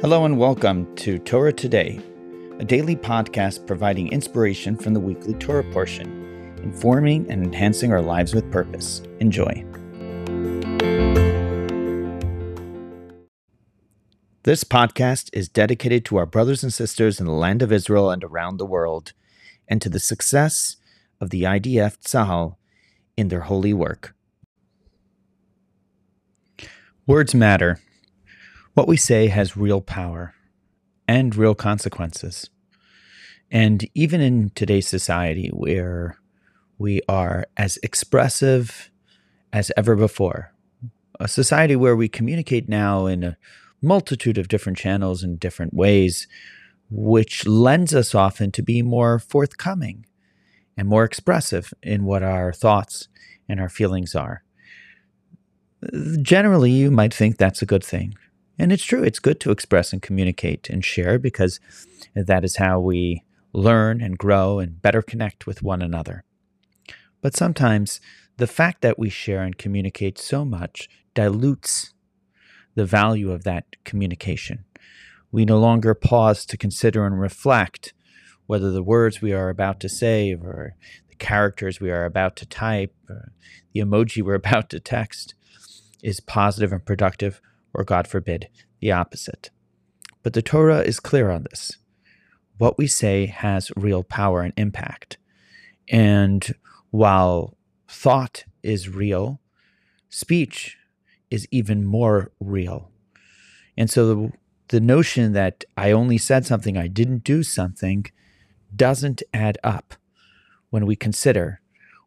Hello and welcome to Torah Today, a daily podcast providing inspiration from the weekly Torah portion, informing and enhancing our lives with purpose. Enjoy. This podcast is dedicated to our brothers and sisters in the land of Israel and around the world, and to the success of the IDF Tzahal in their holy work. Words matter. What we say has real power and real consequences. And even in today's society, where we are as expressive as ever before, a society where we communicate now in a multitude of different channels in different ways, which lends us often to be more forthcoming and more expressive in what our thoughts and our feelings are. Generally, you might think that's a good thing. And it's true, it's good to express and communicate and share because that is how we learn and grow and better connect with one another. But sometimes the fact that we share and communicate so much dilutes the value of that communication. We no longer pause to consider and reflect whether the words we are about to say or the characters we are about to type or the emoji we're about to text is positive and productive or God forbid, the opposite. But the Torah is clear on this. What we say has real power and impact. And while thought is real, speech is even more real. And so the, the notion that I only said something, I didn't do something, doesn't add up when we consider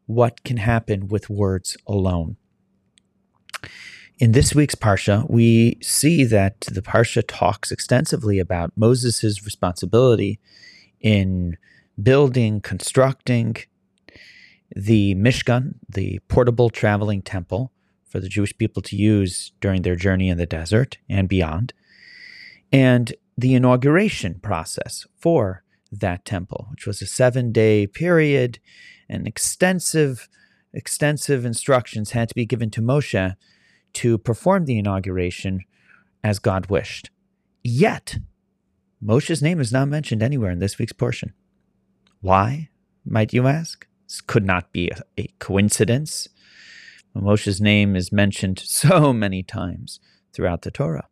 what can happen with words alone. In this week's Parsha, we see that the Parsha talks extensively about Moses' responsibility in building, constructing the Mishkan, the portable traveling temple for the Jewish people to use during their journey in the desert and beyond, and the inauguration process for that temple, which was a seven day period, and extensive, extensive instructions had to be given to Moshe to perform the inauguration as God wished. Yet, Moshe's name is not mentioned anywhere in this week's portion. Why, might you ask? This could not be a, a coincidence. Moshe's name is mentioned so many times throughout the Torah.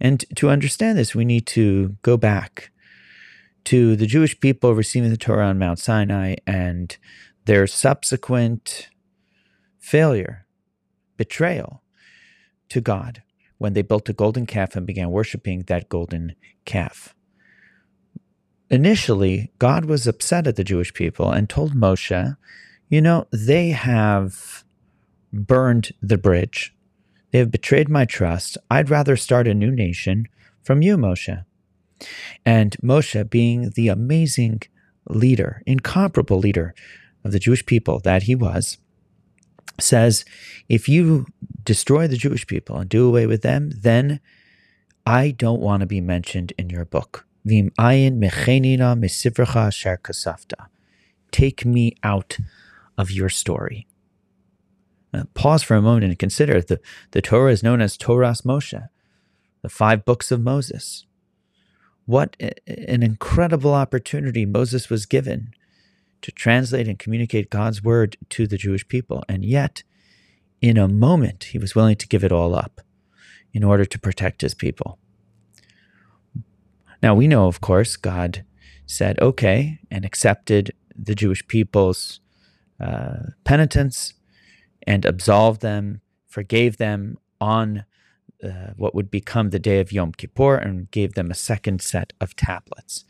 And to understand this, we need to go back to the Jewish people receiving the Torah on Mount Sinai and their subsequent failure betrayal to God when they built a golden calf and began worshiping that golden calf. Initially, God was upset at the Jewish people and told Moshe, you know, they have burned the bridge. They have betrayed my trust. I'd rather start a new nation from you, Moshe. And Moshe, being the amazing leader, incomparable leader of the Jewish people that he was, says, if you destroy the Jewish people and do away with them, then I don't want to be mentioned in your book. Take me out of your story. Now, pause for a moment and consider the, the Torah is known as Toras Moshe, the five books of Moses. What an incredible opportunity Moses was given to translate and communicate God's word to the Jewish people. And yet, in a moment, he was willing to give it all up in order to protect his people. Now, we know, of course, God said, okay, and accepted the Jewish people's uh, penitence and absolved them, forgave them on uh, what would become the day of Yom Kippur, and gave them a second set of tablets.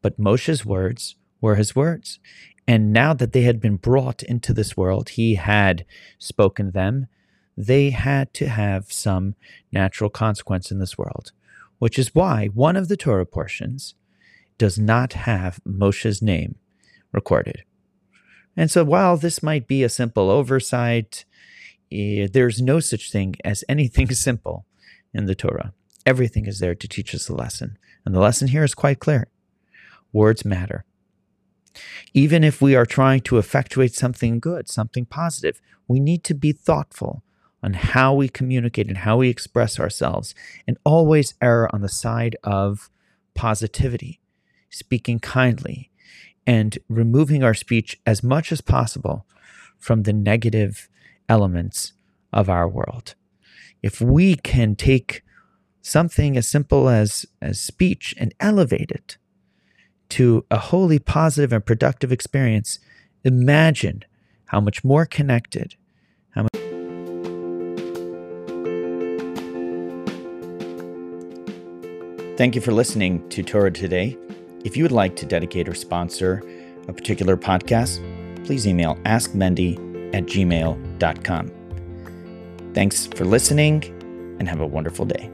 But Moshe's words were his words. And now that they had been brought into this world, he had spoken them. They had to have some natural consequence in this world, which is why one of the Torah portions does not have Moshe's name recorded. And so, while this might be a simple oversight, eh, there's no such thing as anything simple in the Torah. Everything is there to teach us a lesson. And the lesson here is quite clear words matter. Even if we are trying to effectuate something good, something positive, we need to be thoughtful on how we communicate and how we express ourselves, and always err on the side of positivity, speaking kindly, and removing our speech as much as possible from the negative elements of our world. If we can take something as simple as, as speech and elevate it to a wholly positive and productive experience, imagine how much more connected, how much Thank you for listening to Torah today. If you would like to dedicate or sponsor a particular podcast, please email askmendy at gmail.com. Thanks for listening and have a wonderful day.